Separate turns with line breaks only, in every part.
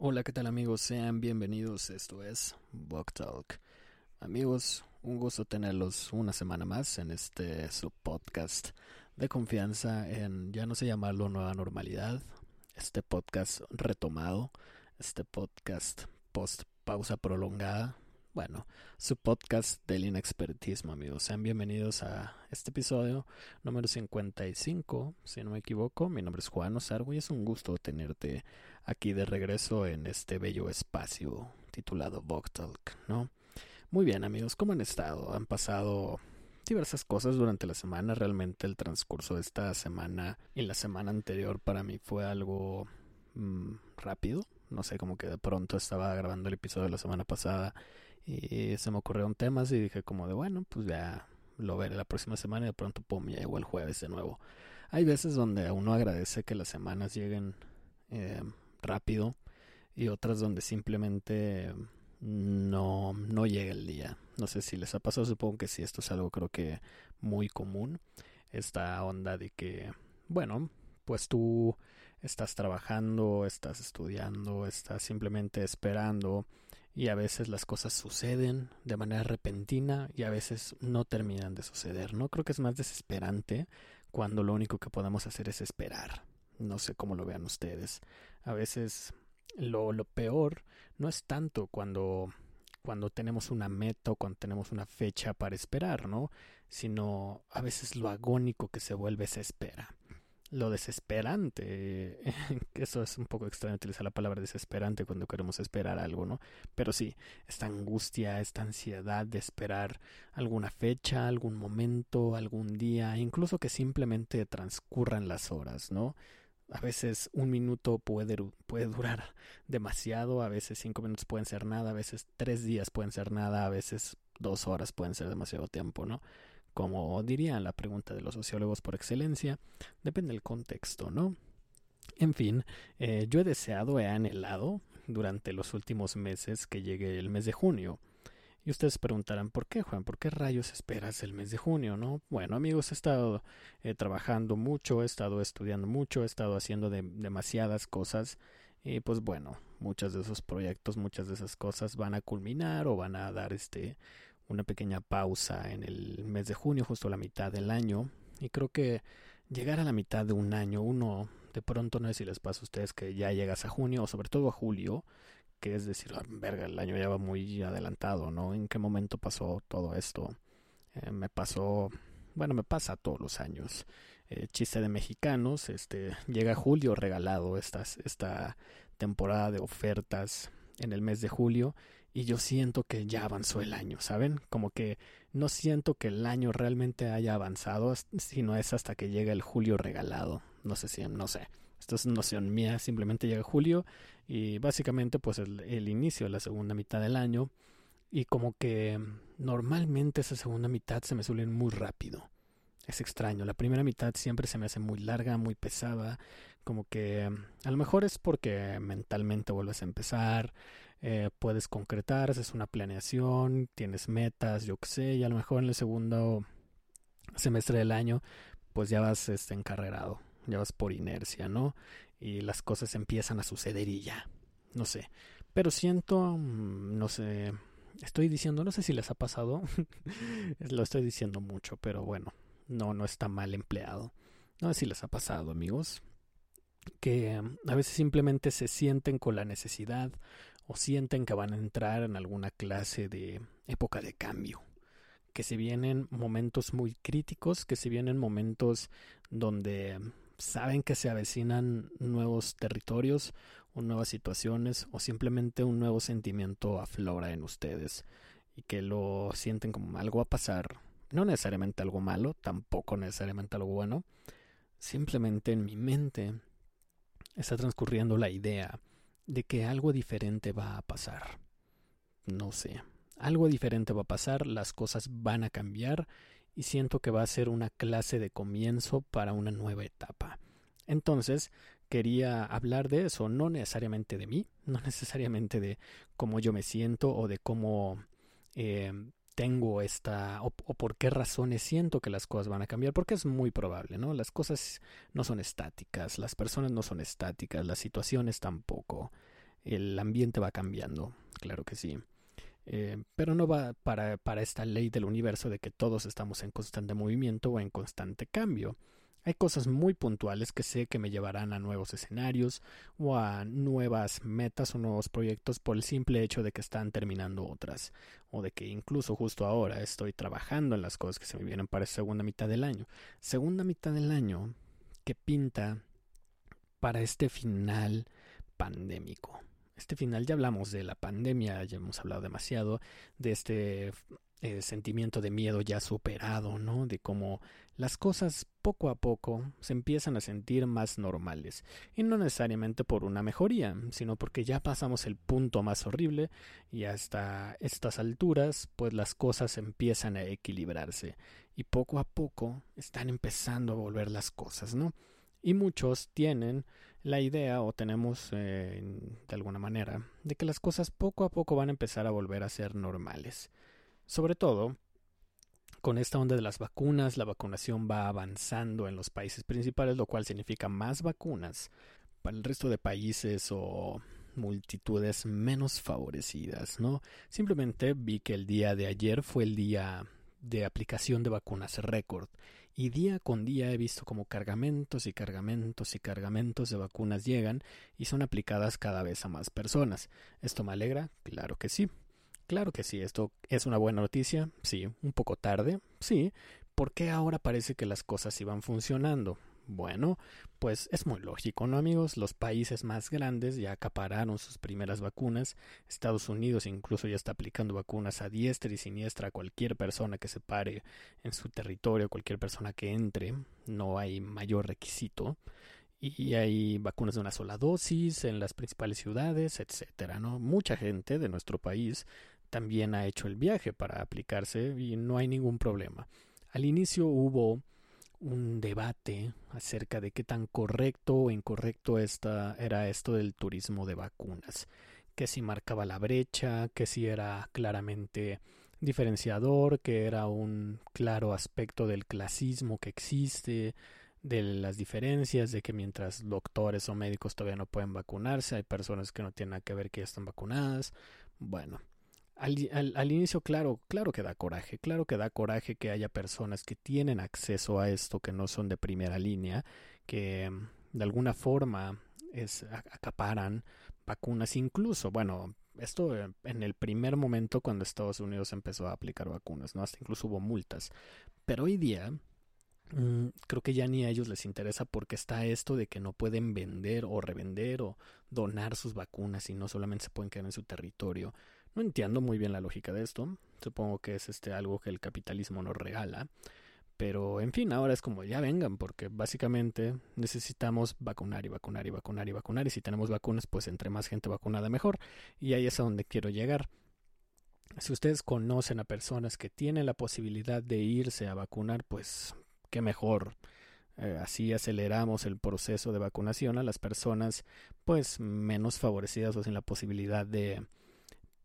Hola, ¿qué tal amigos? Sean bienvenidos. Esto es Book Talk. Amigos, un gusto tenerlos una semana más en este subpodcast de confianza en ya no sé llamarlo nueva normalidad, este podcast retomado, este podcast post pausa prolongada, bueno, su podcast del inexpertismo, amigos. Sean bienvenidos a este episodio número 55, si no me equivoco. Mi nombre es Juan Osargo y es un gusto tenerte aquí de regreso en este bello espacio titulado Book Talk, ¿no? Muy bien, amigos, ¿cómo han estado? Han pasado diversas cosas durante la semana. Realmente el transcurso de esta semana y la semana anterior para mí fue algo mm, rápido. No sé, como que de pronto estaba grabando el episodio de la semana pasada y se me ocurrieron temas y dije como de bueno, pues ya lo veré la próxima semana y de pronto pum, ya llegó el jueves de nuevo. Hay veces donde uno agradece que las semanas lleguen eh, rápido y otras donde simplemente no, no llega el día. No sé si les ha pasado, supongo que sí, esto es algo creo que muy común. Esta onda de que, bueno, pues tú estás trabajando, estás estudiando, estás simplemente esperando y a veces las cosas suceden de manera repentina y a veces no terminan de suceder. No creo que es más desesperante cuando lo único que podemos hacer es esperar. No sé cómo lo vean ustedes. A veces lo, lo peor no es tanto cuando cuando tenemos una meta o cuando tenemos una fecha para esperar, ¿no? Sino a veces lo agónico que se vuelve esa espera lo desesperante. Eso es un poco extraño utilizar la palabra desesperante cuando queremos esperar algo, ¿no? Pero sí, esta angustia, esta ansiedad de esperar alguna fecha, algún momento, algún día, incluso que simplemente transcurran las horas, ¿no? A veces un minuto puede, puede durar demasiado, a veces cinco minutos pueden ser nada, a veces tres días pueden ser nada, a veces dos horas pueden ser demasiado tiempo, ¿no? Como diría la pregunta de los sociólogos por excelencia, depende del contexto, ¿no? En fin, eh, yo he deseado, he anhelado durante los últimos meses que llegue el mes de junio. Y ustedes preguntarán, ¿por qué, Juan? ¿Por qué rayos esperas el mes de junio, no? Bueno, amigos, he estado eh, trabajando mucho, he estado estudiando mucho, he estado haciendo demasiadas cosas. Y pues bueno, muchos de esos proyectos, muchas de esas cosas van a culminar o van a dar este una pequeña pausa en el mes de junio, justo a la mitad del año. Y creo que llegar a la mitad de un año, uno de pronto no sé si les pasa a ustedes que ya llegas a junio o sobre todo a julio, que es decir, ah, verga, el año ya va muy adelantado, ¿no? ¿En qué momento pasó todo esto? Eh, me pasó, bueno, me pasa todos los años. Eh, chiste de mexicanos, este, llega julio regalado estas, esta temporada de ofertas en el mes de julio y yo siento que ya avanzó el año, ¿saben? Como que no siento que el año realmente haya avanzado, sino es hasta que llega el julio regalado. No sé si, no sé. Esto es noción mía, simplemente llega julio y básicamente pues el, inicio de la segunda mitad del año y como que normalmente esa segunda mitad se me suele ir muy rápido. Es extraño, la primera mitad siempre se me hace muy larga, muy pesada, como que a lo mejor es porque mentalmente vuelves a empezar, eh, puedes concretar, haces una planeación, tienes metas, yo qué sé, y a lo mejor en el segundo semestre del año, pues ya vas este, encarrerado, ya vas por inercia, ¿no? Y las cosas empiezan a suceder y ya, no sé. Pero siento, mm, no sé, estoy diciendo, no sé si les ha pasado, lo estoy diciendo mucho, pero bueno, no, no está mal empleado. No sé si les ha pasado, amigos, que mm, a veces simplemente se sienten con la necesidad o sienten que van a entrar en alguna clase de época de cambio, que se vienen momentos muy críticos, que se vienen momentos donde saben que se avecinan nuevos territorios o nuevas situaciones o simplemente un nuevo sentimiento aflora en ustedes y que lo sienten como algo a pasar, no necesariamente algo malo, tampoco necesariamente algo bueno, simplemente en mi mente está transcurriendo la idea de que algo diferente va a pasar. No sé, algo diferente va a pasar, las cosas van a cambiar y siento que va a ser una clase de comienzo para una nueva etapa. Entonces, quería hablar de eso, no necesariamente de mí, no necesariamente de cómo yo me siento o de cómo eh, tengo esta o, por qué razones siento que las cosas van a cambiar, porque es muy probable, ¿no? Las cosas no son estáticas, las personas no son estáticas, las situaciones tampoco. el ambiente va cambiando, claro que sí. Eh, pero no va para, para esta ley del universo de que todos estamos en constante movimiento o en constante cambio. Hay cosas muy puntuales que sé que me llevarán a nuevos escenarios o a nuevas metas o nuevos proyectos por el simple hecho de que están terminando otras o de que incluso justo ahora estoy trabajando en las cosas que se me vienen para segunda mitad del año. Segunda mitad del año que pinta para este final pandémico. Este final ya hablamos de la pandemia, ya hemos hablado demasiado de este eh, sentimiento de miedo ya superado, ¿no? De cómo las cosas poco a poco se empiezan a sentir más normales. Y no necesariamente por una mejoría, sino porque ya pasamos el punto más horrible y hasta estas alturas, pues las cosas empiezan a equilibrarse. Y poco a poco están empezando a volver las cosas, ¿no? Y muchos tienen la idea o tenemos eh, de alguna manera de que las cosas poco a poco van a empezar a volver a ser normales. Sobre todo, con esta onda de las vacunas, la vacunación va avanzando en los países principales, lo cual significa más vacunas para el resto de países o multitudes menos favorecidas, ¿no? Simplemente vi que el día de ayer fue el día de aplicación de vacunas récord y día con día he visto como cargamentos y cargamentos y cargamentos de vacunas llegan y son aplicadas cada vez a más personas. ¿Esto me alegra? Claro que sí. Claro que sí, esto es una buena noticia, sí, un poco tarde, sí. ¿Por qué ahora parece que las cosas iban funcionando? Bueno, pues es muy lógico, ¿no amigos? Los países más grandes ya acapararon sus primeras vacunas. Estados Unidos incluso ya está aplicando vacunas a diestra y siniestra a cualquier persona que se pare en su territorio, cualquier persona que entre. No hay mayor requisito. Y hay vacunas de una sola dosis en las principales ciudades, etcétera, ¿no? Mucha gente de nuestro país también ha hecho el viaje para aplicarse y no hay ningún problema. Al inicio hubo un debate acerca de qué tan correcto o incorrecto esta, era esto del turismo de vacunas, que si marcaba la brecha, que si era claramente diferenciador, que era un claro aspecto del clasismo que existe, de las diferencias, de que mientras doctores o médicos todavía no pueden vacunarse, hay personas que no tienen nada que ver que ya están vacunadas. Bueno, al, inicio, claro, claro que da coraje, claro que da coraje que haya personas que tienen acceso a esto, que no son de primera línea, que mm, de alguna forma es, acaparan vacunas, incluso, bueno, esto eh, en el primer momento cuando Estados Unidos empezó a aplicar vacunas, ¿no? Hasta incluso hubo multas. Pero hoy día mm, creo que ya ni a ellos les interesa porque está esto de que no pueden vender o revender o donar sus vacunas y no solamente se pueden quedar en su territorio. No entiendo muy bien la lógica de esto. Supongo que es este algo que el capitalismo nos regala. Pero en fin, ahora es como ya vengan, porque básicamente necesitamos vacunar y vacunar y vacunar y vacunar. Y si tenemos vacunas, pues entre más gente vacunada mejor. Y ahí es a donde quiero llegar. Si ustedes conocen a personas que tienen la posibilidad de irse a vacunar, pues qué mejor. Eh, así aceleramos el proceso de vacunación a las personas pues menos favorecidas o sin la posibilidad de,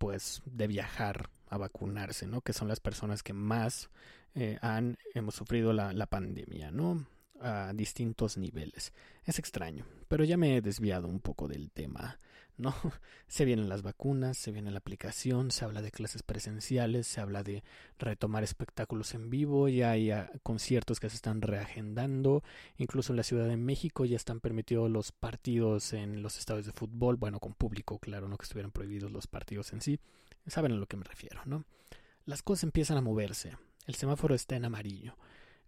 pues de viajar a vacunarse, ¿no? Que son las personas que más eh, han hemos sufrido la, la pandemia, ¿no? A distintos niveles. Es extraño, pero ya me he desviado un poco del tema. ¿No? Se vienen las vacunas, se viene la aplicación, se habla de clases presenciales, se habla de retomar espectáculos en vivo, ya hay ah, conciertos que se están reagendando, incluso en la Ciudad de México ya están permitidos los partidos en los estadios de fútbol, bueno, con público, claro, no que estuvieran prohibidos los partidos en sí, saben a lo que me refiero, ¿no? Las cosas empiezan a moverse, el semáforo está en amarillo.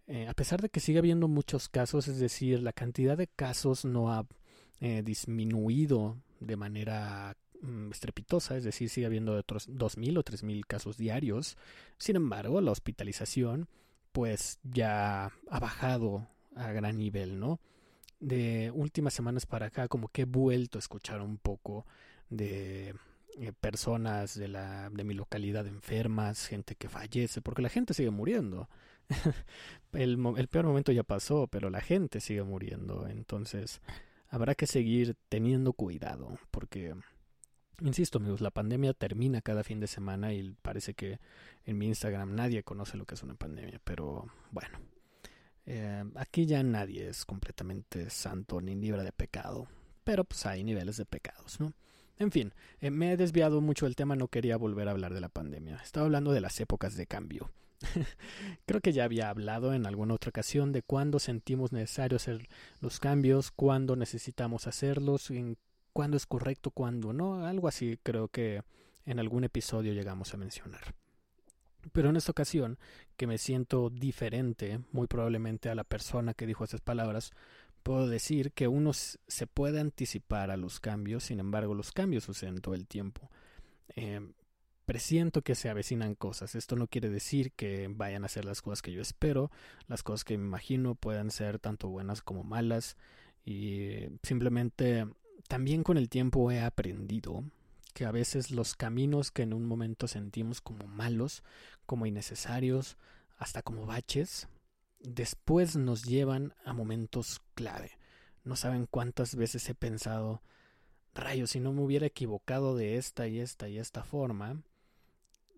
Eh, a pesar de que sigue habiendo muchos casos, es decir, la cantidad de casos no ha eh, disminuido de manera mm, estrepitosa, es decir, sigue habiendo otros 2.000 o 3.000 casos diarios. Sin embargo, la hospitalización pues ya ha bajado a gran nivel, ¿no? De últimas semanas para acá como que he vuelto a escuchar un poco de eh, personas de la de mi localidad enfermas, gente que fallece, porque la gente sigue muriendo. el, el peor momento ya pasó, pero la gente sigue muriendo, entonces habrá que seguir teniendo cuidado, porque, insisto amigos, la pandemia termina cada fin de semana y parece que en mi Instagram nadie conoce lo que es una pandemia, pero bueno, eh, aquí ya nadie es completamente santo ni libre de pecado, pero pues hay niveles de pecados, ¿no? En fin, eh, me he desviado mucho del tema, no quería volver a hablar de la pandemia. Estaba hablando de las épocas de cambio. Creo que ya había hablado en alguna otra ocasión de cuándo sentimos necesario hacer los cambios, cuándo necesitamos hacerlos, en cuándo es correcto, cuándo no, algo así creo que en algún episodio llegamos a mencionar. Pero en esta ocasión, que me siento diferente, muy probablemente a la persona que dijo esas palabras, puedo decir que uno se puede anticipar a los cambios, sin embargo los cambios suceden todo el tiempo. Eh, presiento que se avecinan cosas. Esto no quiere decir que vayan a ser las cosas que yo espero. Las cosas que me imagino pueden ser tanto buenas como malas. Y simplemente también con el tiempo he aprendido que a veces los caminos que en un momento sentimos como malos, como innecesarios, hasta como baches, después nos llevan a momentos clave. No saben cuántas veces he pensado, rayos, si no me hubiera equivocado de esta y esta y esta forma,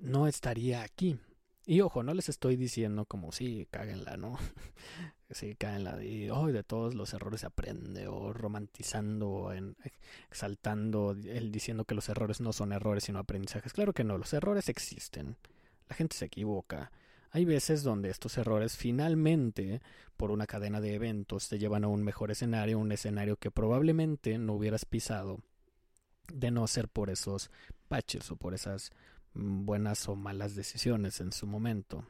no estaría aquí. Y ojo, no les estoy diciendo como sí, cáguenla, ¿no? sí, cáguenla. Y hoy de todos los errores se aprende, o romantizando, en, exaltando, el diciendo que los errores no son errores sino aprendizajes. Claro que no, los errores existen. La gente se equivoca. Hay veces donde estos errores finalmente, por una cadena de eventos, te llevan a un mejor escenario, un escenario que probablemente no hubieras pisado de no ser por esos patches o por esas buenas o malas decisiones en su momento.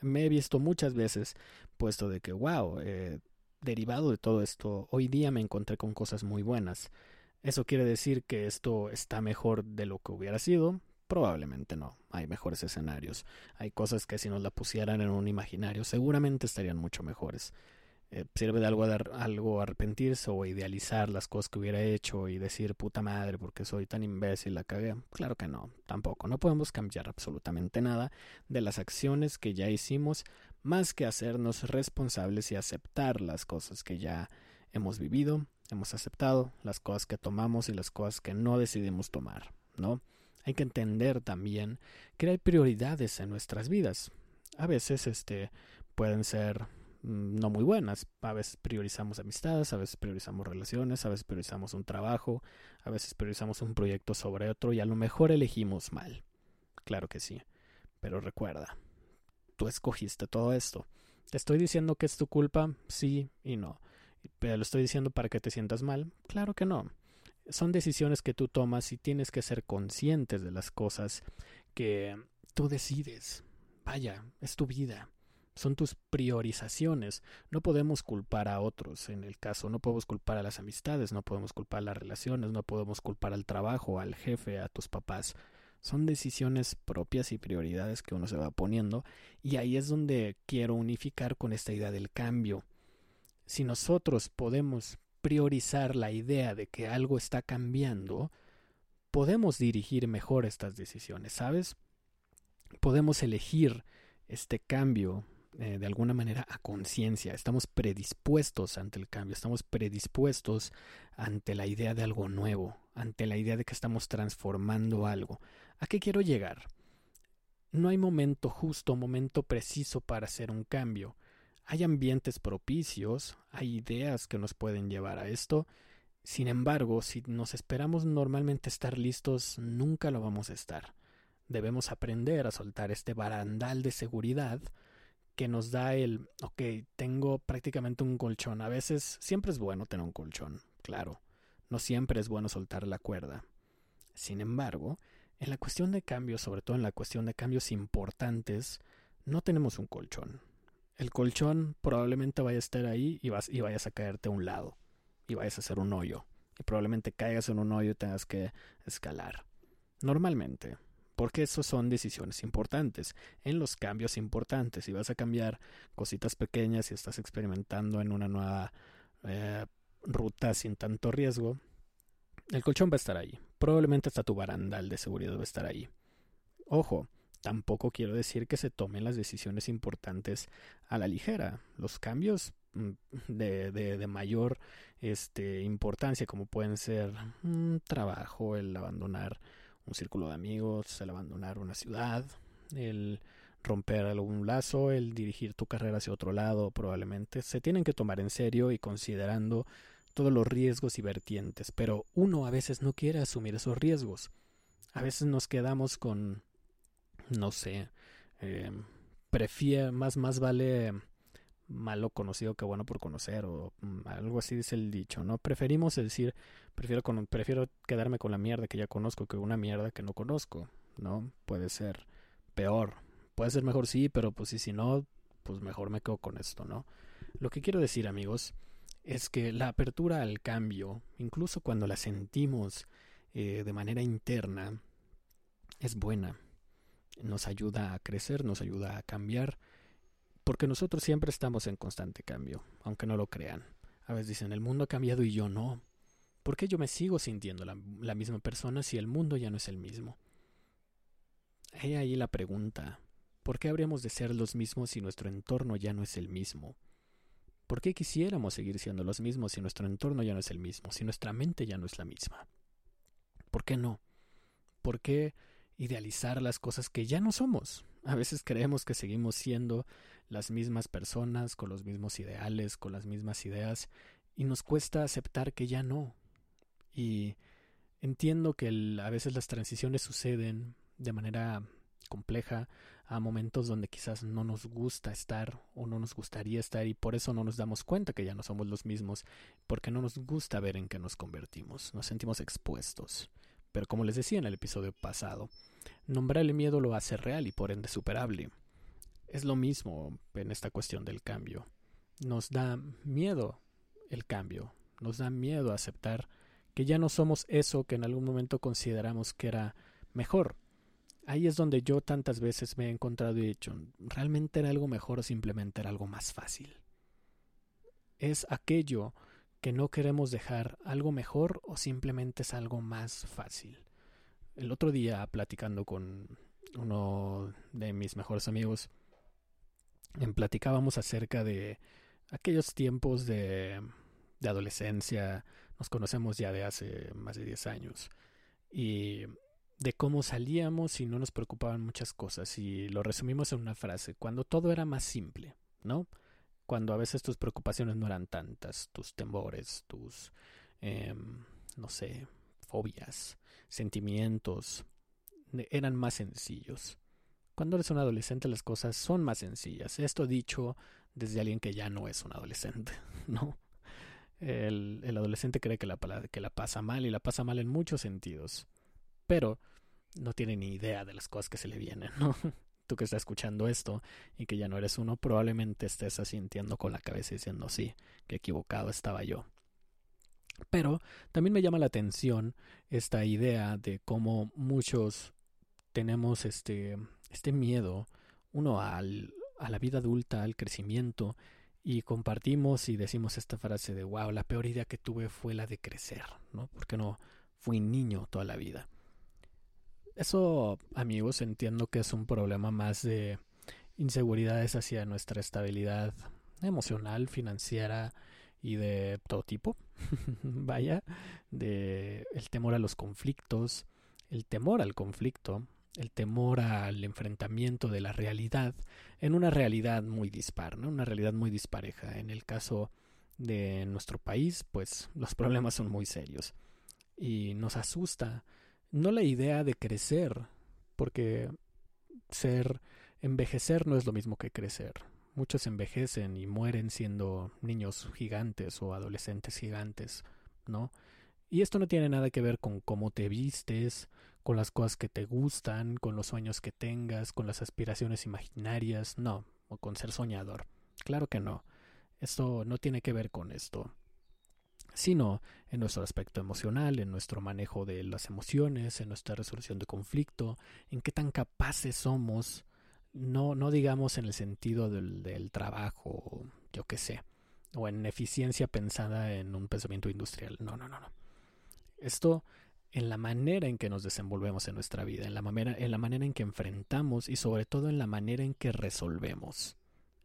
Me he visto muchas veces puesto de que, wow, eh, derivado de todo esto, hoy día me encontré con cosas muy buenas. ¿Eso quiere decir que esto está mejor de lo que hubiera sido? Probablemente no. Hay mejores escenarios. Hay cosas que si nos la pusieran en un imaginario seguramente estarían mucho mejores. Eh, sirve de algo, de algo arrepentirse o idealizar las cosas que hubiera hecho y decir puta madre porque soy tan imbécil la cagué. Claro que no, tampoco. No podemos cambiar absolutamente nada de las acciones que ya hicimos más que hacernos responsables y aceptar las cosas que ya hemos vivido, hemos aceptado, las cosas que tomamos y las cosas que no decidimos tomar, ¿no? Hay que entender también que hay prioridades en nuestras vidas. A veces este pueden ser no muy buenas. A veces priorizamos amistades, a veces priorizamos relaciones, a veces priorizamos un trabajo, a veces priorizamos un proyecto sobre otro y a lo mejor elegimos mal. Claro que sí. Pero recuerda, tú escogiste todo esto. ¿Te estoy diciendo que es tu culpa? Sí y no. ¿Pero lo estoy diciendo para que te sientas mal? Claro que no. Son decisiones que tú tomas y tienes que ser conscientes de las cosas que tú decides. Vaya, es tu vida son tus priorizaciones. No podemos culpar a otros en el caso, no podemos culpar a las amistades, no podemos culpar a las relaciones, no podemos culpar al trabajo, al jefe, a tus papás. Son decisiones propias y prioridades que uno se va poniendo y ahí es donde quiero unificar con esta idea del cambio. Si nosotros podemos priorizar la idea de que algo está cambiando, podemos dirigir mejor estas decisiones, ¿sabes? Podemos elegir este cambio eh, de alguna manera a conciencia, estamos predispuestos ante el cambio, estamos predispuestos ante la idea de algo nuevo, ante la idea de que estamos transformando algo. ¿A qué quiero llegar? No hay momento justo, momento preciso para hacer un cambio. Hay ambientes propicios, hay ideas que nos pueden llevar a esto. Sin embargo, si nos esperamos normalmente estar listos, nunca lo vamos a estar. Debemos aprender a soltar este barandal de seguridad que nos da el, ok, tengo prácticamente un colchón. A veces siempre es bueno tener un colchón, claro. No siempre es bueno soltar la cuerda. Sin embargo, en la cuestión de cambios, sobre todo en la cuestión de cambios importantes, no tenemos un colchón. El colchón probablemente vaya a estar ahí y, vas, y vayas a caerte a un lado y vayas a hacer un hoyo. Y probablemente caigas en un hoyo y tengas que escalar. Normalmente, porque eso son decisiones importantes, en los cambios importantes. Si vas a cambiar cositas pequeñas y estás experimentando en una nueva eh, ruta sin tanto riesgo, el colchón va a estar ahí. Probablemente hasta tu barandal de seguridad va a estar ahí. Ojo, tampoco quiero decir que se tomen las decisiones importantes a la ligera. Los cambios mm, de, de, de mayor este, importancia, como pueden ser un trabajo, el abandonar un círculo de amigos, el abandonar una ciudad, el romper algún lazo, el dirigir tu carrera hacia otro lado, probablemente se tienen que tomar en serio y considerando todos los riesgos y vertientes, pero uno a veces no quiere asumir esos riesgos. A veces nos quedamos con, no sé, eh, más, más vale malo conocido que bueno por conocer o mm, algo así dice el dicho, ¿no? Preferimos decir, prefiero, prefiero quedarme con la mierda que ya conozco que una mierda que no conozco, ¿no? Puede ser peor, puede ser mejor sí, pero pues si, si no, pues mejor me quedo con esto, ¿no? Lo que quiero decir amigos es que la apertura al cambio, incluso cuando la sentimos eh, de manera interna, es buena, nos ayuda a crecer, nos ayuda a cambiar, porque nosotros siempre estamos en constante cambio, aunque no lo crean. A veces dicen, el mundo ha cambiado y yo no. ¿Por qué yo me sigo sintiendo la, la misma persona si el mundo ya no es el mismo? He ahí la pregunta. ¿Por qué habríamos de ser los mismos si nuestro entorno ya no es el mismo? ¿Por qué quisiéramos seguir siendo los mismos si nuestro entorno ya no es el mismo, si nuestra mente ya no es la misma? ¿Por qué no? ¿Por qué idealizar las cosas que ya no somos? A veces creemos que seguimos siendo las mismas personas, con los mismos ideales, con las mismas ideas, y nos cuesta aceptar que ya no. Y entiendo que a veces las transiciones suceden de manera compleja a momentos donde quizás no nos gusta estar o no nos gustaría estar y por eso no nos damos cuenta que ya no somos los mismos, porque no nos gusta ver en qué nos convertimos, nos sentimos expuestos. Pero como les decía en el episodio pasado, nombrar el miedo lo hace real y por ende superable. Es lo mismo en esta cuestión del cambio. Nos da miedo el cambio, nos da miedo aceptar que ya no somos eso que en algún momento consideramos que era mejor. Ahí es donde yo tantas veces me he encontrado y he dicho, ¿realmente era algo mejor o simplemente era algo más fácil? Es aquello que no queremos dejar algo mejor o simplemente es algo más fácil. El otro día, platicando con uno de mis mejores amigos, en platicábamos acerca de aquellos tiempos de, adolescencia, nos conocemos ya de hace más de 10 años, y de cómo salíamos y no nos preocupaban muchas cosas, y lo resumimos en una frase, cuando todo era más simple, ¿no? Cuando a veces tus preocupaciones no eran tantas, tus temores, tus, eh, no sé, fobias, sentimientos, eran más sencillos. Cuando eres un adolescente las cosas son más sencillas. Esto dicho desde alguien que ya no es un adolescente, ¿no? El, adolescente cree que la, que la pasa mal y la pasa mal en muchos sentidos, pero no tiene ni idea de las cosas que se le vienen, ¿no? Tú que estás escuchando esto y que ya no eres uno, probablemente estés asintiendo con la cabeza diciendo sí, que equivocado estaba yo. Pero también me llama la atención esta idea de cómo muchos tenemos este este miedo, uno al, a la vida adulta, al crecimiento, y compartimos y decimos esta frase de wow, la peor idea que tuve fue la de crecer, ¿no? Porque no fui niño toda la vida. Eso, amigos, entiendo que es un problema más de inseguridades hacia nuestra estabilidad emocional, financiera y de todo tipo. Vaya, de el temor a los conflictos, el temor al conflicto, el temor al enfrentamiento de la realidad en una realidad muy dispar, ¿no? una realidad muy dispareja. En el caso de nuestro país, pues los problemas son muy serios y nos asusta no la idea de crecer, porque ser envejecer no es lo mismo que crecer. Muchos envejecen y mueren siendo niños gigantes o adolescentes gigantes, ¿no? Y esto no tiene nada que ver con cómo te vistes, con las cosas que te gustan, con los sueños que tengas, con las aspiraciones imaginarias, no, o con ser soñador. Claro que no. Esto no tiene que ver con esto, sino en nuestro aspecto emocional, en nuestro manejo de las emociones, en nuestra resolución de conflicto, en qué tan capaces somos, no, no digamos en el sentido del, del trabajo, yo qué sé, o en eficiencia pensada en un pensamiento industrial. No, no, no, no. Esto en la manera en que nos desenvolvemos en nuestra vida, en la manera, en la manera en que enfrentamos y sobre todo en la manera en que resolvemos,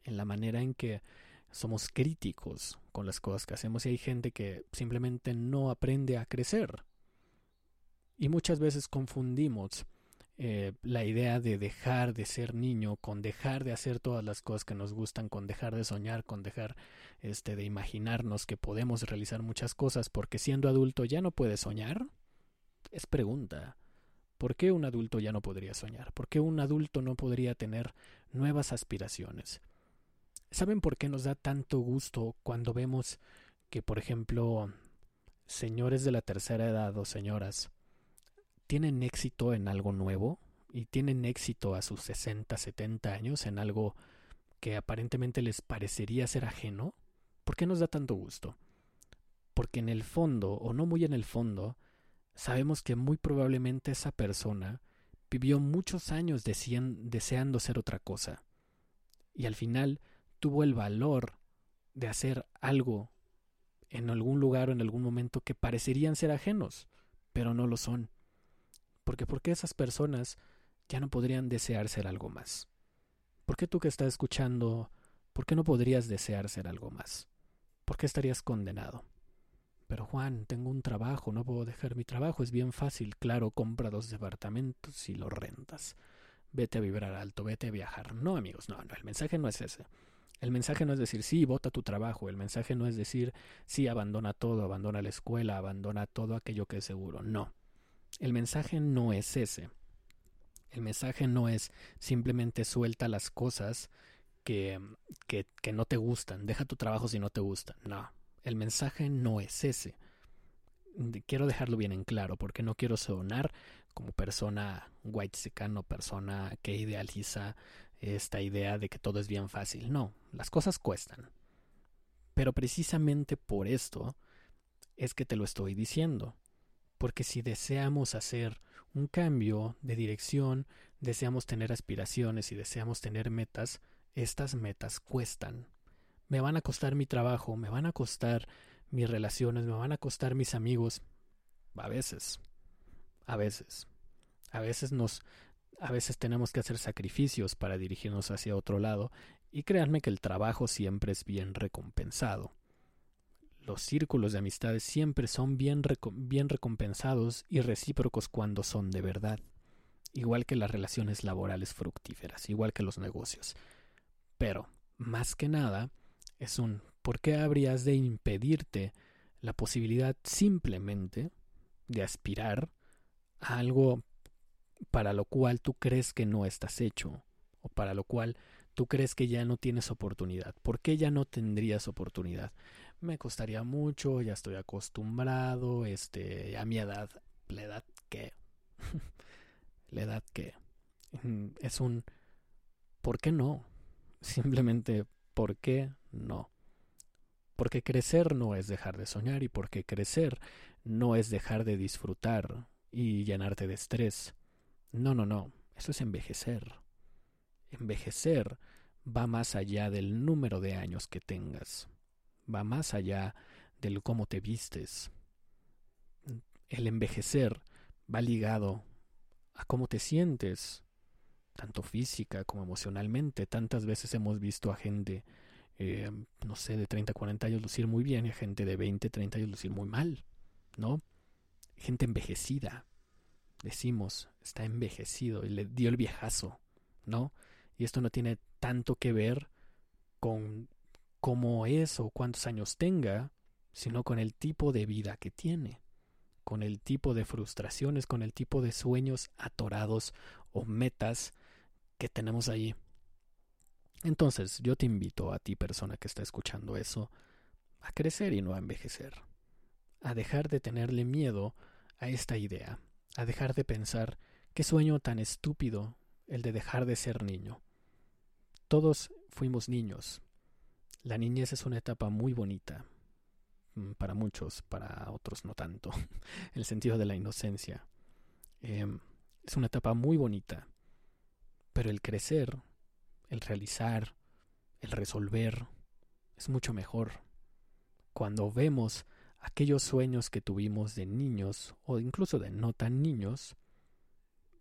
en la manera en que somos críticos con las cosas que hacemos y hay gente que simplemente no aprende a crecer. Y muchas veces confundimos eh, la idea de dejar de ser niño, con dejar de hacer todas las cosas que nos gustan, con dejar de soñar, con dejar este de imaginarnos que podemos realizar muchas cosas, porque siendo adulto ya no puedes soñar? Es pregunta. ¿Por qué un adulto ya no podría soñar? ¿Por qué un adulto no podría tener nuevas aspiraciones? ¿Saben por qué nos da tanto gusto cuando vemos que, por ejemplo, señores de la tercera edad o señoras tienen éxito en algo nuevo y tienen éxito a sus 60, 70 años en algo que aparentemente les parecería ser ajeno? ¿Por qué nos da tanto gusto? Porque en el fondo, o no muy en el fondo, sabemos que muy probablemente esa persona vivió muchos años deseando ser otra cosa. Y al final tuvo el valor de hacer algo en algún lugar o en algún momento que parecerían ser ajenos, pero no lo son. Porque ¿por qué esas personas ya no podrían desear ser algo más? ¿Por qué tú que estás escuchando, por qué no podrías desear ser algo más? ¿Por qué estarías condenado? Pero Juan, tengo un trabajo, no puedo dejar mi trabajo, es bien fácil, claro, compra dos departamentos y los rentas. Vete a vibrar alto, vete a viajar. No, amigos, no, no, el mensaje no es ese. El mensaje no es decir, sí, vota tu trabajo. El mensaje no es decir, sí, abandona todo, abandona la escuela, abandona todo aquello que es seguro. No. El mensaje no es ese. El mensaje no es simplemente suelta las cosas que, que, que no te gustan. Deja tu trabajo si no te gustan. No. El mensaje no es ese. Quiero dejarlo bien en claro porque no quiero sonar como persona white secano, persona que idealiza esta idea de que todo es bien fácil. No, las cosas cuestan. Pero precisamente por esto es que te lo estoy diciendo. Porque si deseamos hacer un cambio de dirección, deseamos tener aspiraciones y deseamos tener metas, estas metas cuestan. Me van a costar mi trabajo, me van a costar mis relaciones, me van a costar mis amigos. A veces. A veces. A veces nos a veces tenemos que hacer sacrificios para dirigirnos hacia otro lado, y créanme que el trabajo siempre es bien recompensado. Los círculos de amistades siempre son bien, bien recompensados y recíprocos cuando son de verdad, igual que las relaciones laborales fructíferas, igual que los negocios. Pero, más que nada, es un ¿por qué habrías de impedirte la posibilidad simplemente de aspirar a algo para lo cual tú crees que no estás hecho o para lo cual tú crees que ya no tienes oportunidad. ¿Por qué ya no tendrías oportunidad? Me costaría mucho, ya estoy acostumbrado, este, a mi edad, la edad que, la edad que, mm, es un, ¿por qué no? Simplemente, ¿por qué no? Porque crecer no es dejar de soñar y porque crecer no es dejar de disfrutar y llenarte de estrés. No, no, no. Eso es envejecer. Envejecer va más allá del número de años que tengas. Va más allá del cómo te vistes. El envejecer va ligado a cómo te sientes, tanto física como emocionalmente. Tantas veces hemos visto a gente, eh, no sé, de 30, 40 años lucir muy bien y a gente de 20, 30 años lucir muy mal, ¿no? Gente envejecida, decimos, está envejecido y le dio el viejazo, ¿no? Y esto no tiene tanto que ver con cómo es o cuántos años tenga, sino con el tipo de vida que tiene, con el tipo de frustraciones, con el tipo de sueños atorados o metas que tenemos ahí. Entonces, yo te invito a ti, persona que está escuchando eso, a crecer y no a envejecer, a dejar de tenerle miedo a esta idea, a dejar de pensar qué sueño tan estúpido el de dejar de ser niño. Todos fuimos niños. La niñez es una etapa muy bonita. Mm, para muchos, para otros no tanto. El sentido de la inocencia. Em, es una etapa muy bonita. Pero el crecer, el realizar, el resolver, es mucho mejor. Cuando vemos aquellos sueños que tuvimos de niños o incluso de no tan niños,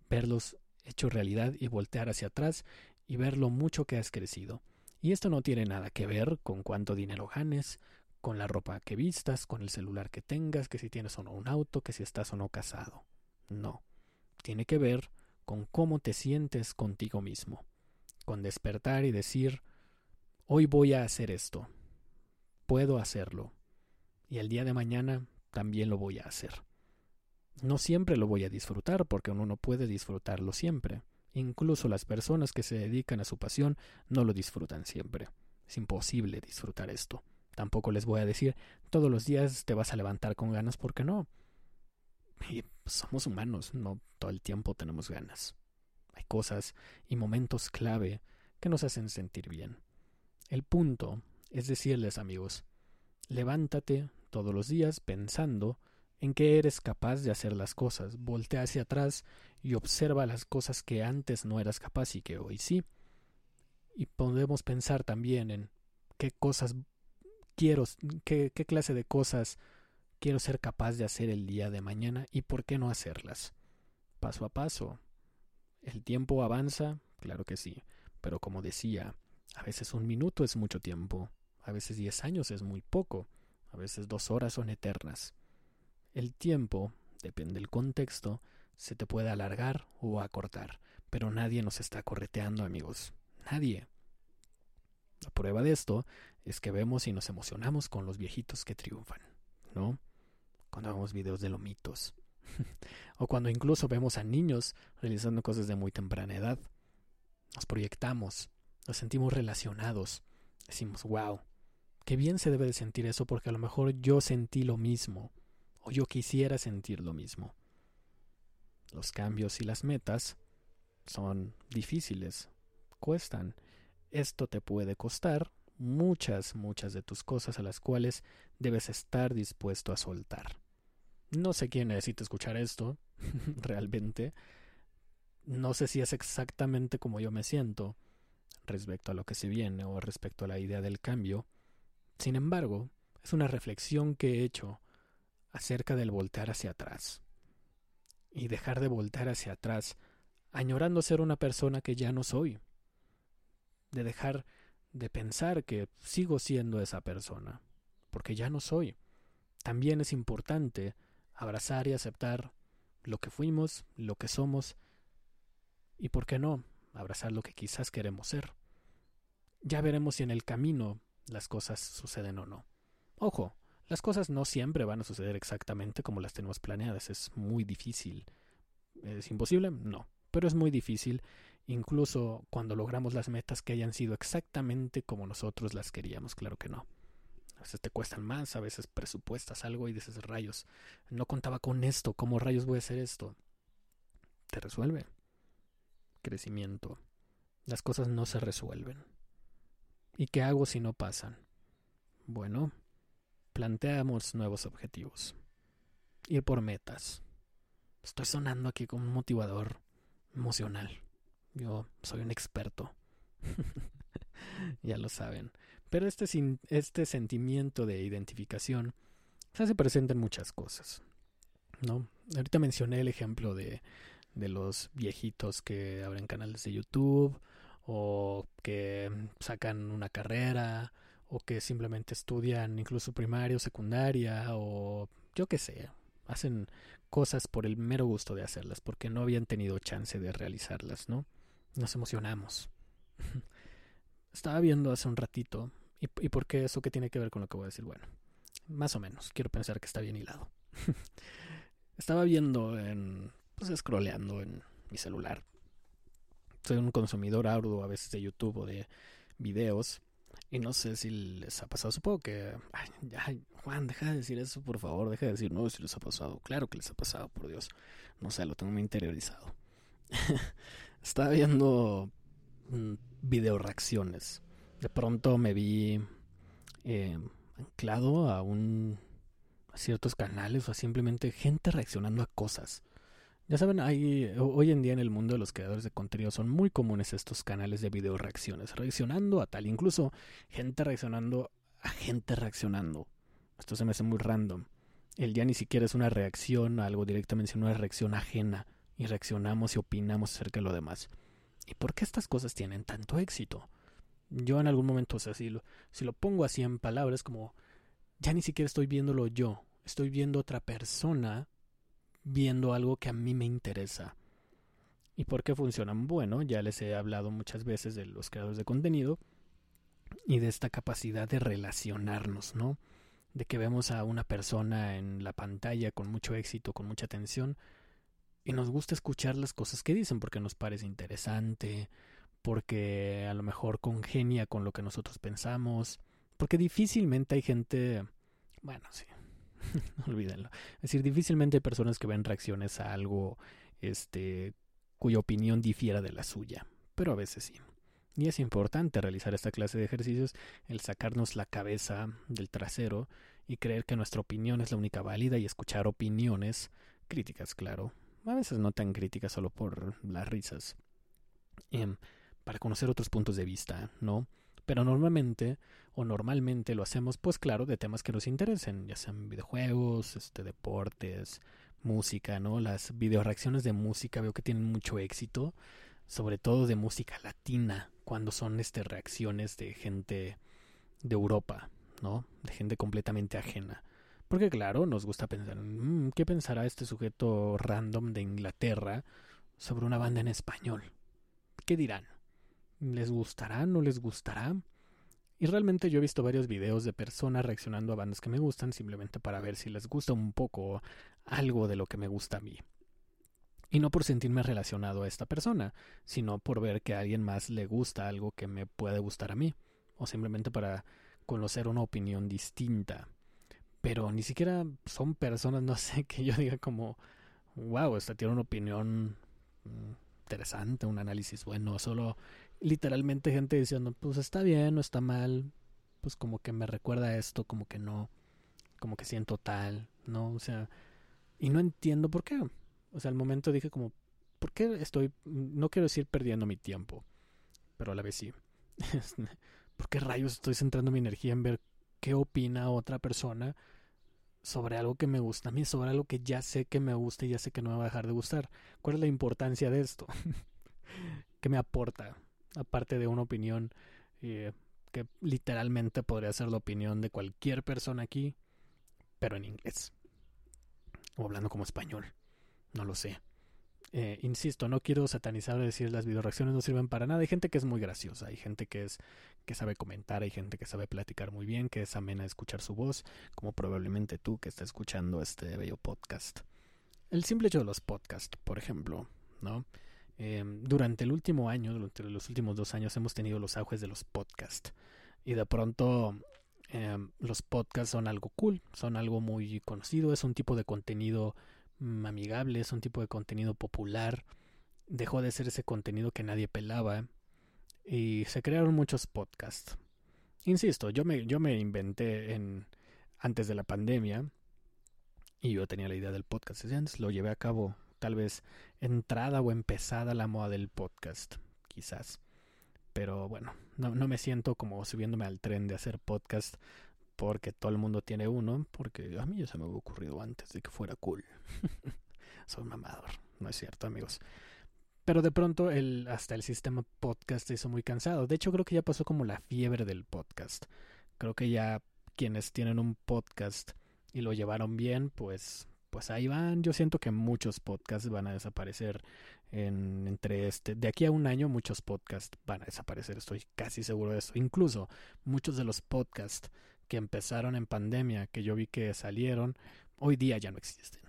verlos hechos realidad y voltear hacia atrás y ver lo mucho que has crecido. Y esto no tiene nada que ver con cuánto dinero ganes, con la ropa que vistas, con el celular que tengas, que si tienes o no un auto, que si estás o no casado. No. Tiene que ver con cómo te sientes contigo mismo, con despertar y decir, hoy voy a hacer esto, puedo hacerlo, y el día de mañana también lo voy a hacer. No siempre lo voy a disfrutar porque uno no puede disfrutarlo siempre. Incluso las personas que se dedican a su pasión no lo disfrutan siempre. Es imposible disfrutar esto. Tampoco les voy a decir todos los días te vas a levantar con ganas porque no. Y somos humanos, no todo el tiempo tenemos ganas. Hay cosas y momentos clave que nos hacen sentir bien. El punto es decirles amigos, levántate todos los días pensando en que eres capaz de hacer las cosas, voltea hacia atrás y observa las cosas que antes no eras capaz y que hoy sí. Y podemos pensar también en qué cosas quiero, qué, qué clase de cosas quiero ser capaz de hacer el día de mañana y por qué no hacerlas. Paso a paso. ¿El tiempo avanza? Claro que sí. Pero como decía, a veces un minuto es mucho tiempo, a veces diez años es muy poco, a veces dos horas son eternas. El tiempo, depende del contexto, se te puede alargar o acortar, pero nadie nos está correteando, amigos. Nadie. La prueba de esto es que vemos y nos emocionamos con los viejitos que triunfan, ¿no? Cuando vemos videos de lomitos. o cuando incluso vemos a niños realizando cosas de muy temprana edad. Nos proyectamos, nos sentimos relacionados. Decimos, wow, qué bien se debe de sentir eso porque a lo mejor yo sentí lo mismo o yo quisiera sentir lo mismo. Los cambios y las metas son difíciles, cuestan. Esto te puede costar muchas, muchas de tus cosas a las cuales debes estar dispuesto a soltar. No sé quién necesita escuchar esto, realmente. No sé si es exactamente como yo me siento respecto a lo que se viene o respecto a la idea del cambio. Sin embargo, es una reflexión que he hecho acerca del voltear hacia atrás. Y dejar de voltear hacia atrás, añorando ser una persona que ya no soy. De dejar de pensar que sigo siendo esa persona, porque ya no soy. También es importante abrazar y aceptar lo que fuimos, lo que somos, y por qué no, abrazar lo que quizás queremos ser. Ya veremos si en el camino las cosas suceden o no. Ojo, las cosas no siempre van a suceder exactamente como las tenemos planeadas, es muy difícil. ¿Es imposible? No, pero es muy difícil, incluso cuando logramos las metas que hayan sido exactamente como nosotros las queríamos, claro que no. A veces te cuestan más, a veces presupuestas algo y dices rayos, no contaba con esto, ¿cómo rayos voy a hacer esto? Te resuelve. Crecimiento. Las cosas no se resuelven. ¿Y qué hago si no pasan? Bueno, planteamos nuevos objetivos. Ir por metas. Estoy sonando aquí como un motivador emocional. Yo soy un experto. ya lo saben. Pero este, este sentimiento de identificación se hace presente en muchas cosas. ¿no? Ahorita mencioné el ejemplo de, de los viejitos que abren canales de YouTube o que sacan una carrera o que simplemente estudian incluso primaria o secundaria o yo qué sé, hacen cosas por el mero gusto de hacerlas porque no habían tenido chance de realizarlas, ¿no? Nos emocionamos. Estaba viendo hace un ratito. ¿Y, ¿Y por qué eso qué tiene que ver con lo que voy a decir? Bueno, más o menos. Quiero pensar que está bien hilado. Estaba viendo en. Pues scrolleando en mi celular. Soy un consumidor arduo a veces de YouTube o de videos. Y no sé si les ha pasado. Supongo que. Ay, Juan, deja de decir eso, por favor. Deja de decir, no, si les ha pasado. Claro que les ha pasado, por Dios. No sé, lo tengo muy interiorizado. Estaba viendo video reacciones. De pronto me vi eh, anclado a un a ciertos canales o simplemente gente reaccionando a cosas. Ya saben, hay hoy en día en el mundo de los creadores de contenido son muy comunes estos canales de video reacciones, reaccionando a tal, incluso gente reaccionando a gente reaccionando. Esto se me hace muy random. El día ni siquiera es una reacción a algo directamente, sino una reacción ajena y reaccionamos y opinamos acerca de lo demás. ¿Y por qué estas cosas tienen tanto éxito? Yo en algún momento, o sea, si lo, si lo pongo así en palabras, como ya ni siquiera estoy viéndolo yo, estoy viendo otra persona viendo algo que a mí me interesa. ¿Y por qué funcionan? Bueno, ya les he hablado muchas veces de los creadores de contenido y de esta capacidad de relacionarnos, ¿no? De que vemos a una persona en la pantalla con mucho éxito, con mucha atención, y nos gusta escuchar las cosas que dicen porque nos parece interesante, porque a lo mejor congenia con lo que nosotros pensamos, porque difícilmente hay gente, bueno, sí, olvídenlo, es decir, difícilmente hay personas que ven reacciones a algo, este, cuya opinión difiera de la suya, pero a veces sí. Y es importante realizar esta clase de ejercicios, el sacarnos la cabeza del trasero y creer que nuestra opinión es la única válida y escuchar opiniones, críticas, claro, a veces no tan críticas solo por las risas, em, para conocer otros puntos de vista, ¿no? Pero normalmente, o normalmente lo hacemos, pues claro, de temas que nos interesen, ya sean videojuegos, este, deportes, música, ¿no? Las videoreacciones de música veo que tienen mucho éxito, sobre todo de música latina, cuando son este reacciones de gente de Europa, ¿no? De gente completamente ajena. Porque claro, nos gusta pensar, mm, ¿qué pensará este sujeto random de Inglaterra sobre una banda en español? ¿Qué dirán? ¿Les gustará? ¿No les gustará? Y realmente yo he visto varios videos de personas reaccionando a bandas que me gustan simplemente para ver si les gusta un poco algo de lo que me gusta a mí. Y no por sentirme relacionado a esta persona, sino por ver que a alguien más le gusta algo que me puede gustar a mí, o simplemente para conocer una opinión distinta pero ni siquiera son personas, no sé, que yo diga como, wow, esta tiene una opinión mm, interesante, un análisis bueno, solo literalmente gente diciendo, pues está bien, no está mal, pues como que me recuerda esto, como que no, como que siento tal, ¿no? O sea, y no entiendo por qué. O sea, al momento dije como, ¿por qué estoy, no quiero decir perdiendo mi tiempo, pero a la vez sí. ¿Por qué rayos estoy centrando mi energía en ver qué opina otra persona sobre algo que me gusta a mí, sobre algo que ya sé que me gusta y ya sé que no me va a dejar de gustar. ¿Cuál es la importancia de esto? ¿Qué me aporta? Aparte de una opinión eh, que literalmente podría ser la opinión de cualquier persona aquí, pero en inglés. O hablando como español. No lo sé. Eh, insisto, no quiero satanizar o decir las videoreacciones no sirven para nada. Hay gente que es muy graciosa, hay gente que es que sabe comentar, hay gente que sabe platicar muy bien, que es amena escuchar su voz, como probablemente tú que estás escuchando este bello podcast. El simple hecho de los podcasts, por ejemplo, ¿no? Eh, durante el último año, durante los últimos dos años, hemos tenido los auges de los podcasts. Y de pronto eh, los podcasts son algo cool, son algo muy conocido, es un tipo de contenido amigable, es un tipo de contenido popular. Dejó de ser ese contenido que nadie pelaba y se crearon muchos podcasts. Insisto, yo me, yo me inventé en, antes de la pandemia y yo tenía la idea del podcast. Antes lo llevé a cabo, tal vez entrada o empezada la moda del podcast, quizás. Pero bueno, no, no me siento como subiéndome al tren de hacer podcast porque todo el mundo tiene uno, porque a mí ya se me había ocurrido antes de que fuera cool. Soy mamador, no es cierto, amigos. Pero de pronto hasta el sistema podcast se hizo muy cansado. De hecho, creo que ya pasó como la fiebre del podcast. Creo que ya quienes tienen un podcast y lo llevaron bien, pues, pues ahí van. Yo siento que muchos podcasts van a desaparecer en, entre este. De aquí a un año, muchos podcasts van a desaparecer. Estoy casi seguro de eso. Incluso muchos de los podcasts que empezaron en pandemia, que yo vi que salieron, hoy día ya no existen.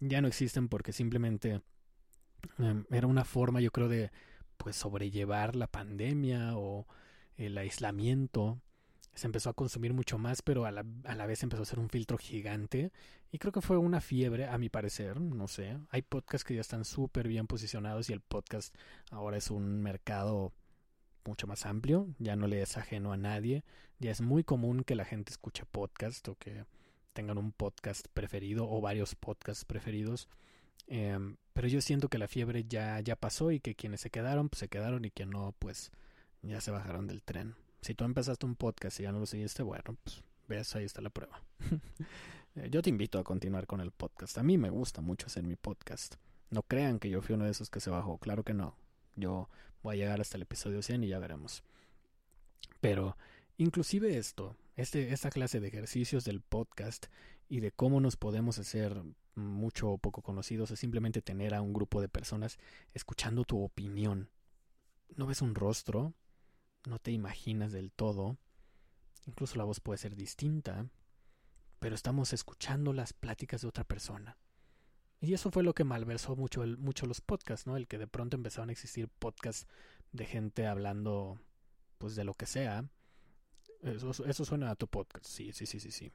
Ya no existen porque simplemente Em, era una forma, yo creo, de pues sobrellevar la pandemia o el aislamiento. Se empezó a consumir mucho más, pero a la, a la vez empezó a ser un filtro gigante. Y creo que fue una fiebre, a mi parecer, no sé. Hay podcasts que ya están súper bien posicionados y el podcast ahora es un mercado mucho más amplio, ya no le es ajeno a nadie, ya es muy común que la gente escuche podcast o que tengan un podcast preferido o varios podcasts preferidos. Em, pero yo siento que la fiebre ya, ya pasó y que quienes se quedaron, pues se quedaron y quien no, pues ya se bajaron del tren. Si tú empezaste un podcast y ya no lo seguiste, bueno, pues ves, ahí está la prueba. Eh, yo te invito a continuar con el podcast. A mí me gusta mucho hacer mi podcast. No crean que yo fui uno de esos que se bajó. Claro que no. Yo voy a llegar hasta el episodio 100 y ya veremos. Pero Inclusive esto, este, esta clase de ejercicios del podcast y de cómo nos podemos hacer mucho o poco conocidos es simplemente tener a un grupo de personas escuchando tu opinión. No ves un rostro, no te imaginas del todo, incluso la voz puede ser distinta, pero estamos escuchando las pláticas de otra persona. Y eso fue lo que malversó mucho, el, mucho los podcasts, ¿no? El que de pronto empezaron a existir podcasts de gente hablando, pues, de lo que sea. Eso, eso suena a tu podcast, sí, sí, sí, sí, sí.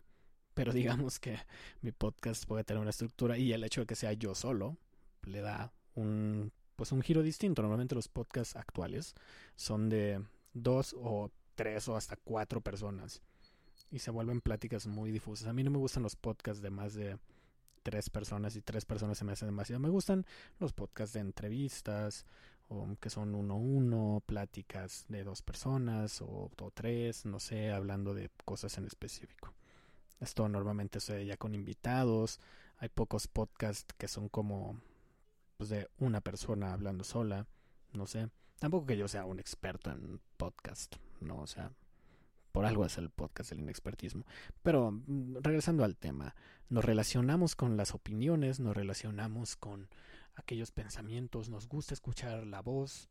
Pero digamos que mi podcast puede tener una estructura y el hecho de que sea yo solo le da un, pues, un giro distinto. Normalmente los podcasts actuales son de dos o tres o hasta cuatro personas y se vuelven pláticas muy difusas. A mí no me gustan los podcasts de más de tres personas y tres personas se me hacen demasiado. Me gustan los podcasts de entrevistas o que son uno a uno, pláticas de dos personas o, tres, no sé, hablando de cosas en específico. Esto normalmente se ya con invitados. Hay pocos podcasts que son como pues, de una persona hablando sola, no sé. Tampoco que yo sea un experto en podcast, no, o sea, por algo es el podcast del inexpertismo. Pero mm, regresando al tema, nos relacionamos con las opiniones, nos relacionamos con aquellos pensamientos, nos gusta escuchar la voz,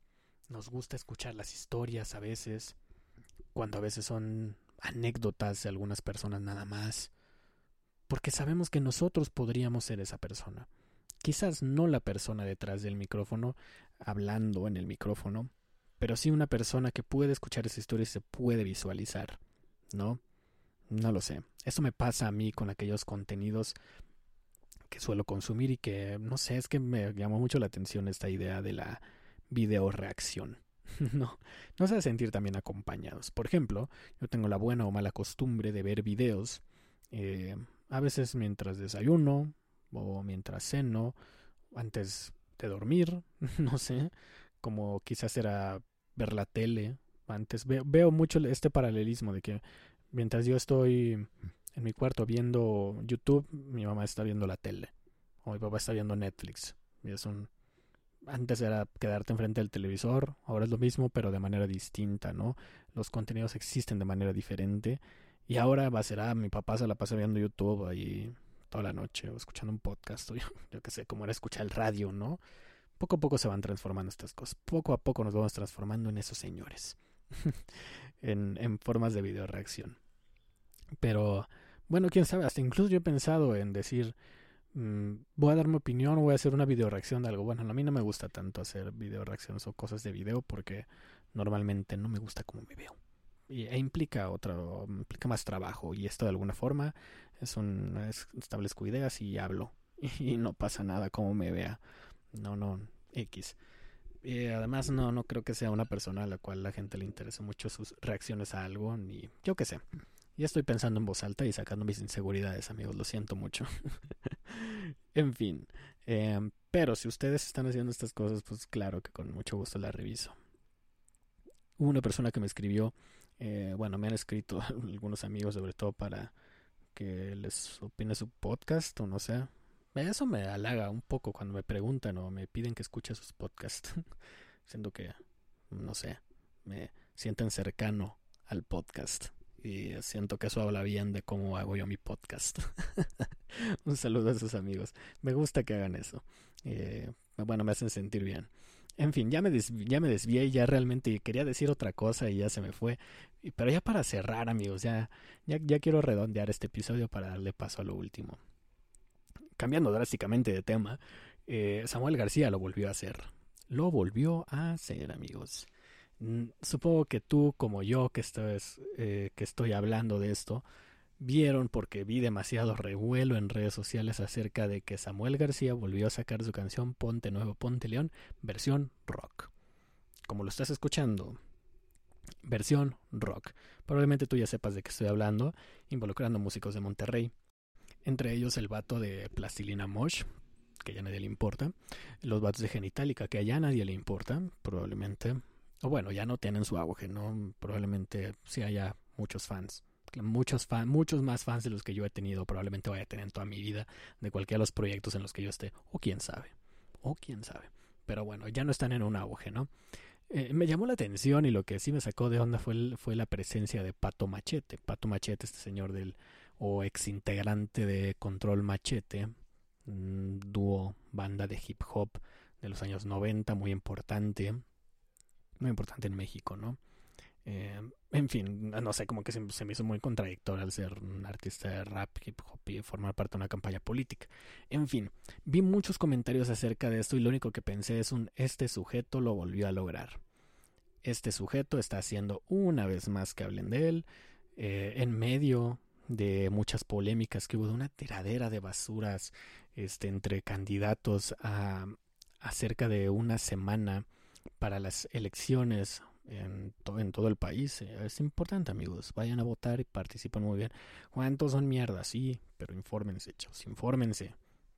nos gusta escuchar las historias a veces, cuando a veces son anécdotas de algunas personas nada más, porque sabemos que nosotros podríamos ser esa persona. Quizás no la persona detrás del micrófono, hablando en el micrófono, pero sí una persona que puede escuchar esa historia y se puede visualizar, ¿no? No lo sé. Eso me pasa a mí con aquellos contenidos que suelo consumir y que, no sé, es que me llamó mucho la atención esta idea de la video reacción. no, no se sentir también acompañados. Por ejemplo, yo tengo la buena o mala costumbre de ver videos, eh, a veces mientras desayuno o mientras ceno, antes de dormir, no sé, como quizás era ver la tele. Antes veo, veo mucho este paralelismo de que mientras yo estoy en mi cuarto viendo YouTube, mi mamá está viendo la tele o mi papá está viendo Netflix. Y es un antes era quedarte enfrente del televisor, ahora es lo mismo, pero de manera distinta, ¿no? Los contenidos existen de manera diferente. Y ahora va a ser, ah, mi papá se la pasa viendo YouTube ahí toda la noche o escuchando un podcast, o yo, yo qué sé, como era escuchar el radio, ¿no? Poco a poco se van transformando estas cosas. Poco a poco nos vamos transformando en esos señores. en, en formas de video reacción. Pero, bueno, quién sabe, hasta incluso yo he pensado en decir, Mm, voy a dar mi opinión, voy a hacer una video reacción de algo. Bueno, a mí no me gusta tanto hacer video reacciones o cosas de video porque normalmente no me gusta cómo me veo. Y, e implica otro, implica más trabajo. Y esto de alguna forma es un establezco ideas y hablo. Y, no pasa nada como me vea. No, no, X. Y además no, no creo que sea una persona a la cual la gente le interese mucho sus reacciones a algo, ni yo qué sé. Ya estoy pensando en voz alta y sacando mis inseguridades, amigos, lo siento mucho. en fin, em, pero si ustedes están haciendo estas cosas, pues claro que con mucho gusto las reviso. Hubo una persona que me escribió, eh, bueno, me han escrito algunos amigos sobre todo para que les opine su podcast o no sé. Eso me halaga un poco cuando me preguntan o me piden que escuche sus podcasts. Siento que, no sé, me sienten cercano al podcast y siento que eso habla bien de cómo hago yo mi podcast. Un saludo a sus amigos. Me gusta que hagan eso. Eh, bueno, me hacen sentir bien. En fin, ya me, ya me desvié ya realmente quería decir otra cosa y ya se me fue. Pero ya para cerrar, amigos, ya, ya, ya quiero redondear este episodio para darle paso a lo último. Cambiando drásticamente de tema, eh, Samuel García lo volvió a hacer. Lo volvió a hacer, amigos. Supongo que tú, como yo, que, eh, que estoy hablando de esto, vieron porque vi demasiado revuelo en redes sociales acerca de que Samuel García volvió a sacar su canción Ponte Nuevo, Ponte León, versión rock. Como lo estás escuchando, versión rock. Probablemente tú ya sepas de qué estoy hablando, involucrando músicos de Monterrey. Entre ellos el vato de Plastilina Mosh, que ya nadie le importa. Los vatos de Genitalica, que ya nadie le importa, probablemente o bueno, ya no tienen su auge, ¿no? Probablemente sí haya muchos fans. Muchos, fan, muchos más fans de los que yo he tenido, probablemente vaya a tener en toda mi vida, de cualquiera de los proyectos en los que yo esté, o quién sabe, o quién sabe. Pero bueno, ya no están en un auge, ¿no? eh, me llamó la atención y lo que sí me sacó de onda fue, fue la presencia de Pato Machete. Pato Machete, este señor del o ex integrante de Control Machete, dúo banda de hip hop de los años 90, muy importante, muy importante en México, ¿no? Eh, en fin, no sé, como que se, me hizo muy contradictorio al ser un artista de rap, hip hop y formar parte de una campaña política. En fin, vi muchos comentarios acerca de esto y lo único que pensé es un este sujeto lo volvió a lograr. Este sujeto está haciendo una vez más que hablen de él, eh, en medio de muchas polémicas que hubo de una tiradera de basuras este, entre candidatos a, cerca de una semana para las elecciones en, todo el país. Eh, es importante, amigos. Vayan a votar y participen muy bien. ¿Cuántos son mierdas? Sí, pero infórmense, chavos. Infórmense.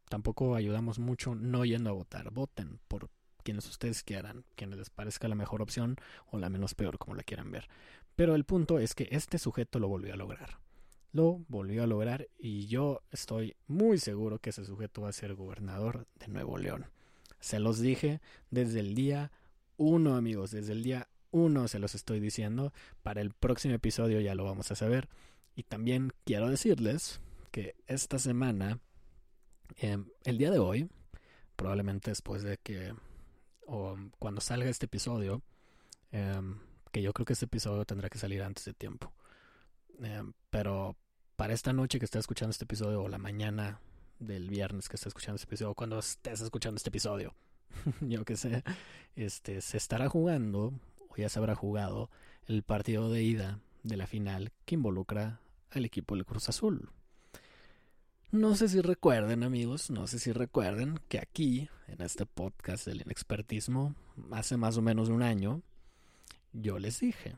Tampoco ayudamos mucho no yendo a votar. Voten por quienes ustedes quieran, quienes les parezca la mejor opción o la menos peor, como la quieran ver. Pero el punto es que este sujeto lo volvió a lograr. Lo volvió a lograr y yo estoy muy seguro que ese sujeto va a ser gobernador de Nuevo León. Se los dije desde el día uno, amigos, desde el día uno se los estoy diciendo. Para el próximo episodio ya lo vamos a saber. Y también quiero decirles que esta semana, em, el día de hoy, probablemente después de que, o cuando salga este episodio, em, que yo creo que este episodio tendrá que salir antes de tiempo. Em, pero para esta noche que estés escuchando este episodio, o la mañana del viernes que estés escuchando este episodio, cuando estés escuchando este episodio, yo que sé, este, se estará jugando, o ya se habrá jugado, el partido de ida de la final que involucra al equipo del Cruz Azul. No sé si recuerden, amigos, no sé si recuerden que aquí, en este podcast del inexpertismo, hace más o menos un año, yo les dije,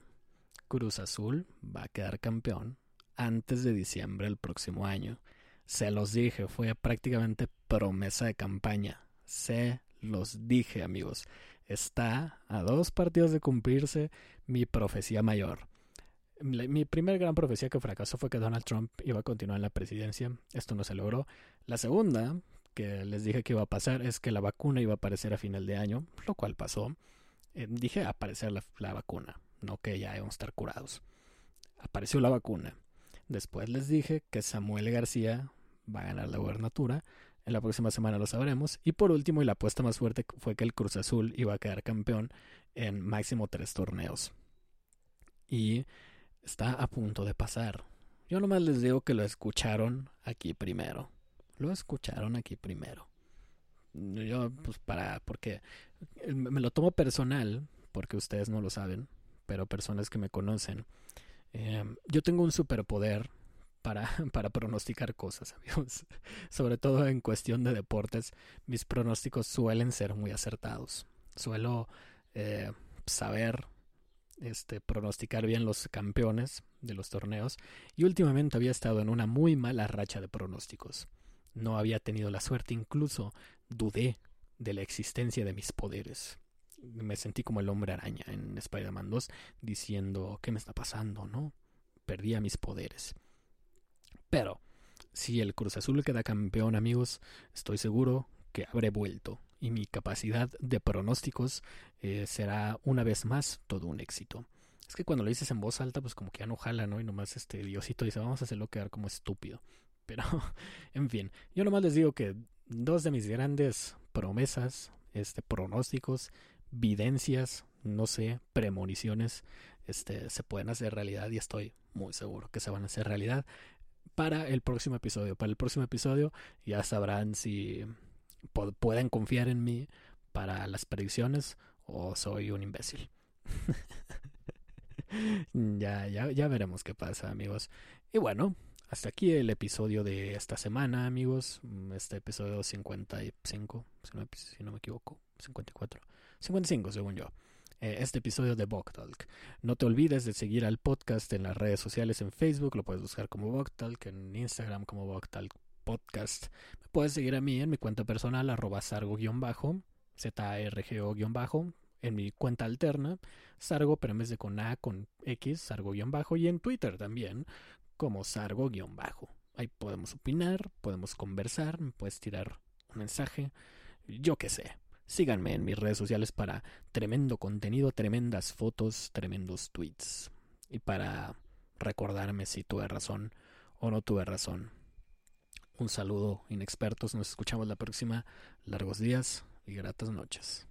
Cruz Azul va a quedar campeón antes de diciembre del próximo año. Se los dije, fue prácticamente promesa de campaña. Se los dije, amigos. Está a dos partidos de cumplirse mi profecía mayor. Mi primer gran profecía que fracasó fue que Donald Trump iba a continuar en la presidencia. Esto no se logró. La segunda, que les dije que iba a pasar, es que la vacuna iba a aparecer a final de año, lo cual pasó. Eh, dije aparecer la, la, vacuna, no que ya íbamos a estar curados. Apareció la vacuna. Después les dije que Samuel García va a ganar la gubernatura. En la próxima semana lo sabremos. Y por último, y la apuesta más fuerte fue que el Cruz Azul iba a quedar campeón en máximo tres torneos. Y está a punto de pasar. Yo nomás les digo que lo escucharon aquí primero. Lo escucharon aquí primero. Yo, pues para, porque me lo tomo personal, porque ustedes no lo saben, pero personas que me conocen Em, yo tengo un superpoder para, para pronosticar cosas, amigos. Sobre todo en cuestión de deportes, mis pronósticos suelen ser muy acertados. Suelo eh, saber este, pronosticar bien los campeones de los torneos y últimamente había estado en una muy mala racha de pronósticos. No había tenido la suerte, incluso dudé de la existencia de mis poderes me sentí como el hombre araña en Spider-Man 2 diciendo, ¿qué me está pasando? ¿No? Perdía mis poderes. Pero, si el Cruz Azul queda campeón, amigos, estoy seguro que habré vuelto y mi capacidad de pronósticos eh, será una vez más todo un éxito. Es que cuando lo dices en voz alta, pues como que ya no jala, ¿no? Y nomás este Diosito dice, vamos a hacerlo quedar como estúpido. Pero, en fin, yo nomás les digo que dos de mis grandes promesas, este, pronósticos, videncias, no sé, premoniciones, este, se pueden hacer realidad y estoy muy seguro que se van a hacer realidad para el próximo episodio. Para el próximo episodio ya sabrán si pueden confiar en mí para las predicciones o soy un imbécil. ya, ya, ya veremos qué pasa, amigos. Y bueno, hasta aquí el episodio de esta semana, amigos. Este episodio 55, si no, si no me equivoco, 54. 55 según yo. Eh, este episodio de Talk. No te olvides de seguir al podcast en las redes sociales en Facebook, lo puedes buscar como Talk, en Instagram como Talk Podcast. Me puedes seguir a mí en mi cuenta personal, arroba sargo-bajo, Z-A-R-G-O-bajo, en mi cuenta alterna, Sargo, pero en vez de con A, con X, Sargo-bajo, y en Twitter también, como Sargo-bajo. Ahí podemos opinar, podemos conversar, me puedes tirar un mensaje, yo qué sé síganme en mis redes sociales para tremendo contenido, tremendas fotos, tremendos tweets. Y para recordarme si tuve razón o no tuve razón. Un saludo inexpertos, nos escuchamos la próxima. Largos días y gratas noches.